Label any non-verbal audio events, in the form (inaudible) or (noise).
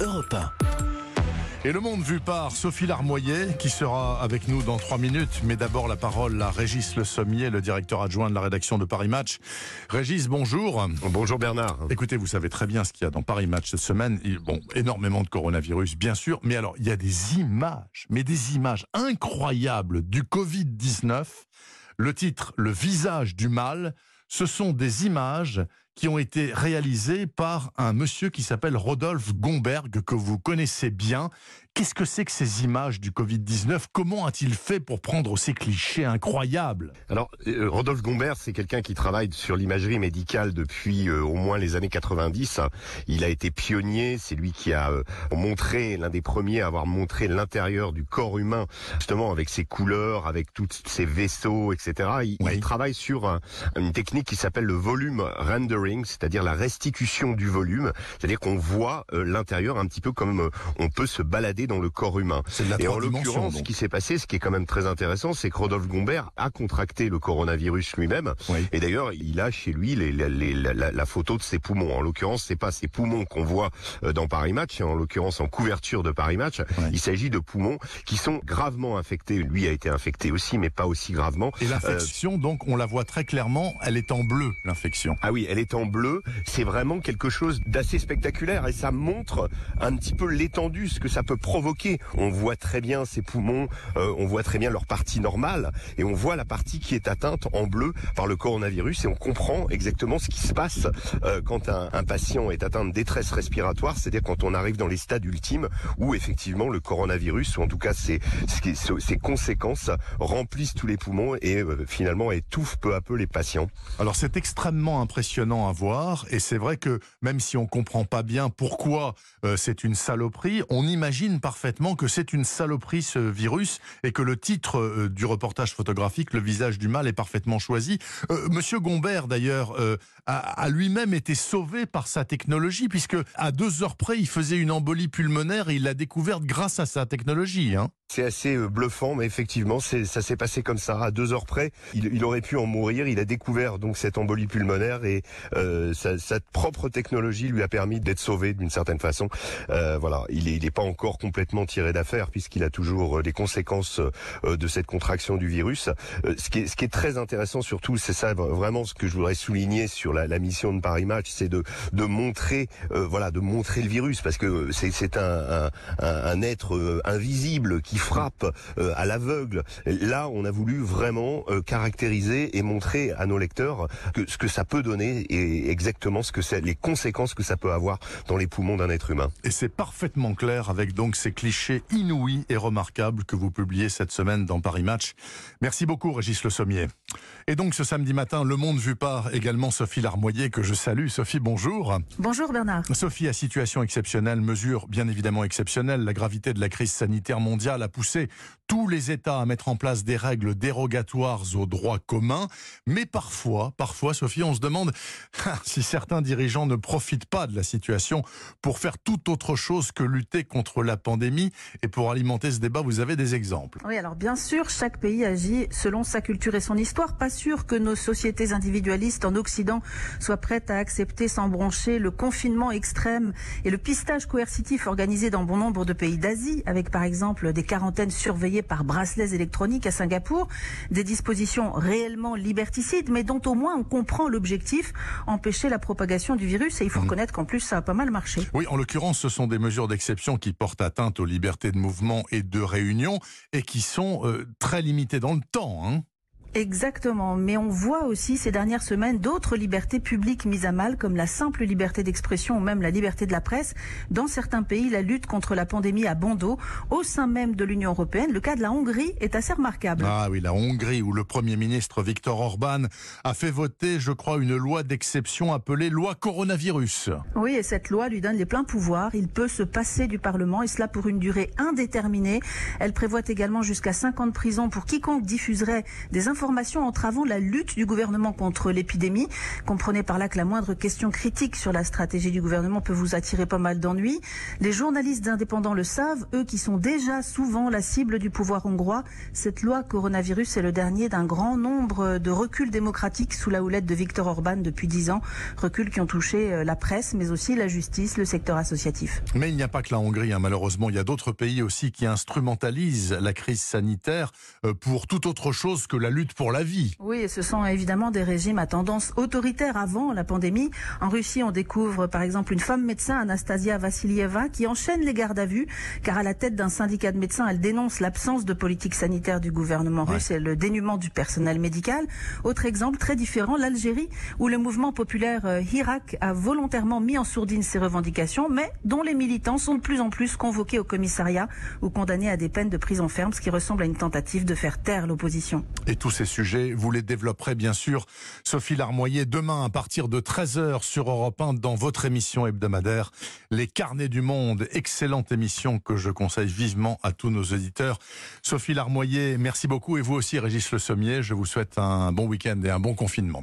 Europe 1. Et le monde vu par Sophie Larmoyer, qui sera avec nous dans trois minutes. Mais d'abord, la parole à Régis Le Sommier, le directeur adjoint de la rédaction de Paris Match. Régis, bonjour. Bonjour Bernard. Écoutez, vous savez très bien ce qu'il y a dans Paris Match cette semaine. Bon, énormément de coronavirus, bien sûr. Mais alors, il y a des images, mais des images incroyables du Covid-19. Le titre, Le visage du mal, ce sont des images qui ont été réalisés par un monsieur qui s'appelle Rodolphe Gomberg, que vous connaissez bien. Qu'est-ce que c'est que ces images du Covid-19 Comment a-t-il fait pour prendre ces clichés incroyables? Alors, euh, Rodolphe Gomberg, c'est quelqu'un qui travaille sur l'imagerie médicale depuis euh, au moins les années 90. Il a été pionnier, c'est lui qui a euh, montré, l'un des premiers à avoir montré l'intérieur du corps humain, justement avec ses couleurs, avec tous ses vaisseaux, etc. Il, il travaille sur une technique qui s'appelle le volume rendering c'est-à-dire la restitution du volume, c'est-à-dire qu'on voit l'intérieur un petit peu comme on peut se balader dans le corps humain. Et en l'occurrence, ce qui s'est passé, ce qui est quand même très intéressant, c'est que Rodolphe Gombert a contracté le coronavirus lui-même. Et d'ailleurs, il a chez lui les, la, photo de ses poumons. En l'occurrence, c'est pas ses poumons qu'on voit euh, dans Paris Match, en l'occurrence en couverture de Paris Match. Il s'agit de poumons qui sont gravement infectés. Lui a été infecté aussi, mais pas aussi gravement. Et l'infection, donc, on la voit très clairement, elle est en bleu, l'infection. Ah oui, elle est en bleu, c'est vraiment quelque chose d'assez spectaculaire et ça montre un petit peu l'étendue, ce que ça peut On voit très bien ces poumons, euh, on voit très bien leur partie normale et on voit la partie qui est atteinte en bleu par le coronavirus et on comprend exactement ce qui se passe euh, quand un, un, patient est atteint de détresse respiratoire, c'est-à-dire quand on arrive dans les stades ultimes où effectivement le coronavirus ou en tout cas ses, ses, conséquences remplissent tous les poumons et euh, finalement étouffent peu à peu les patients. Alors c'est extrêmement impressionnant à voir. Et c'est vrai que même si on comprend pas bien pourquoi euh, c'est une saloperie, on imagine parfaitement que c'est une saloperie ce virus et que le titre euh, du reportage photographique, Le visage du mal, est parfaitement choisi. Euh, Monsieur Gombert, d'ailleurs, a, a lui-même été sauvé par sa technologie puisque à deux heures près, il faisait une embolie pulmonaire et il l'a découverte grâce à sa technologie. Hein. C'est assez bluffant, mais effectivement, ça s'est passé comme ça. À deux heures près, il, aurait pu en mourir. Il a découvert donc cette embolie pulmonaire et euh, sa, propre technologie lui a permis d'être sauvé d'une certaine façon. Euh, voilà, il n'est est pas encore complètement tiré d'affaire puisqu'il a toujours les conséquences euh, de cette contraction du virus. Euh, ce qui, est, ce qui est très intéressant surtout, c'est ça vraiment ce que je voudrais souligner sur la, la mission de Paris Match, c'est de, de montrer, euh, voilà, de montrer le virus parce que c'est un, un, un, être invisible qui frappe à l'aveugle. Là, on a voulu vraiment caractériser et montrer à nos lecteurs que ce que ça peut donner et exactement ce que c'est, les conséquences que ça peut avoir dans les poumons d'un être humain. Et c'est parfaitement clair avec donc ces clichés inouïs et remarquables que vous publiez cette semaine dans Paris Match. Merci beaucoup Régis Le Sommier. Et donc ce samedi matin, Le Monde vu par également Sophie Larmoyer que je salue. Sophie, bonjour. Bonjour Bernard. Sophie, à situation exceptionnelle, mesure bien évidemment exceptionnelle, la gravité de la crise sanitaire mondiale a poussé tous les États à mettre en place des règles dérogatoires au droit commun. Mais parfois, parfois, Sophie, on se demande (laughs) si certains dirigeants ne profitent pas de la situation pour faire tout autre chose que lutter contre la pandémie. Et pour alimenter ce débat, vous avez des exemples. Oui, alors bien sûr, chaque pays agit selon sa culture et son histoire. Pas sûr que nos sociétés individualistes en Occident soient prêtes à accepter sans broncher le confinement extrême et le pistage coercitif organisé dans bon nombre de pays d'Asie, avec par exemple des quarantaines surveillées par bracelets électroniques à Singapour, des dispositions réellement liberticides, mais dont au moins on comprend l'objectif, empêcher la propagation du virus. Et il faut mmh. reconnaître qu'en plus, ça a pas mal marché. Oui, en l'occurrence, ce sont des mesures d'exception qui portent atteinte aux libertés de mouvement et de réunion et qui sont euh, très limitées dans le temps. Hein Exactement, mais on voit aussi ces dernières semaines d'autres libertés publiques mises à mal, comme la simple liberté d'expression ou même la liberté de la presse. Dans certains pays, la lutte contre la pandémie a bon dos. Au sein même de l'Union européenne, le cas de la Hongrie est assez remarquable. Ah oui, la Hongrie, où le Premier ministre Viktor Orban a fait voter, je crois, une loi d'exception appelée loi coronavirus. Oui, et cette loi lui donne les pleins pouvoirs. Il peut se passer du Parlement, et cela pour une durée indéterminée. Elle prévoit également jusqu'à 5 ans de prison pour quiconque diffuserait des informations l'information entravant la lutte du gouvernement contre l'épidémie. Comprenez par là que la moindre question critique sur la stratégie du gouvernement peut vous attirer pas mal d'ennuis. Les journalistes indépendants le savent, eux qui sont déjà souvent la cible du pouvoir hongrois. Cette loi coronavirus est le dernier d'un grand nombre de reculs démocratiques sous la houlette de Viktor Orban depuis dix ans. Reculs qui ont touché euh, la presse, mais aussi la justice, le secteur associatif. Mais il n'y a pas que la Hongrie, hein, malheureusement. Il y a d'autres pays aussi qui instrumentalisent la crise sanitaire euh, pour toute autre chose que la lutte pour la vie. Oui, et ce sont évidemment des régimes à tendance autoritaire avant la pandémie. En Russie, on découvre par exemple une femme médecin, Anastasia Vassilieva, qui enchaîne les gardes à vue, car à la tête d'un syndicat de médecins, elle dénonce l'absence de politique sanitaire du gouvernement russe et le dénuement du personnel médical. Autre exemple très différent, l'Algérie, où le mouvement populaire euh, Hirak a volontairement mis en sourdine ses revendications, mais dont les militants sont de plus en plus convoqués au commissariat ou condamnés à des peines de prison ferme, ce qui ressemble à une tentative de faire taire l'opposition. Et tous sujets, vous les développerez bien sûr, Sophie Larmoyer, demain à partir de 13h sur Europe 1 dans votre émission hebdomadaire, Les Carnets du Monde. Excellente émission que je conseille vivement à tous nos auditeurs. Sophie Larmoyer, merci beaucoup et vous aussi Régis Le Sommier. Je vous souhaite un bon week-end et un bon confinement. Merci.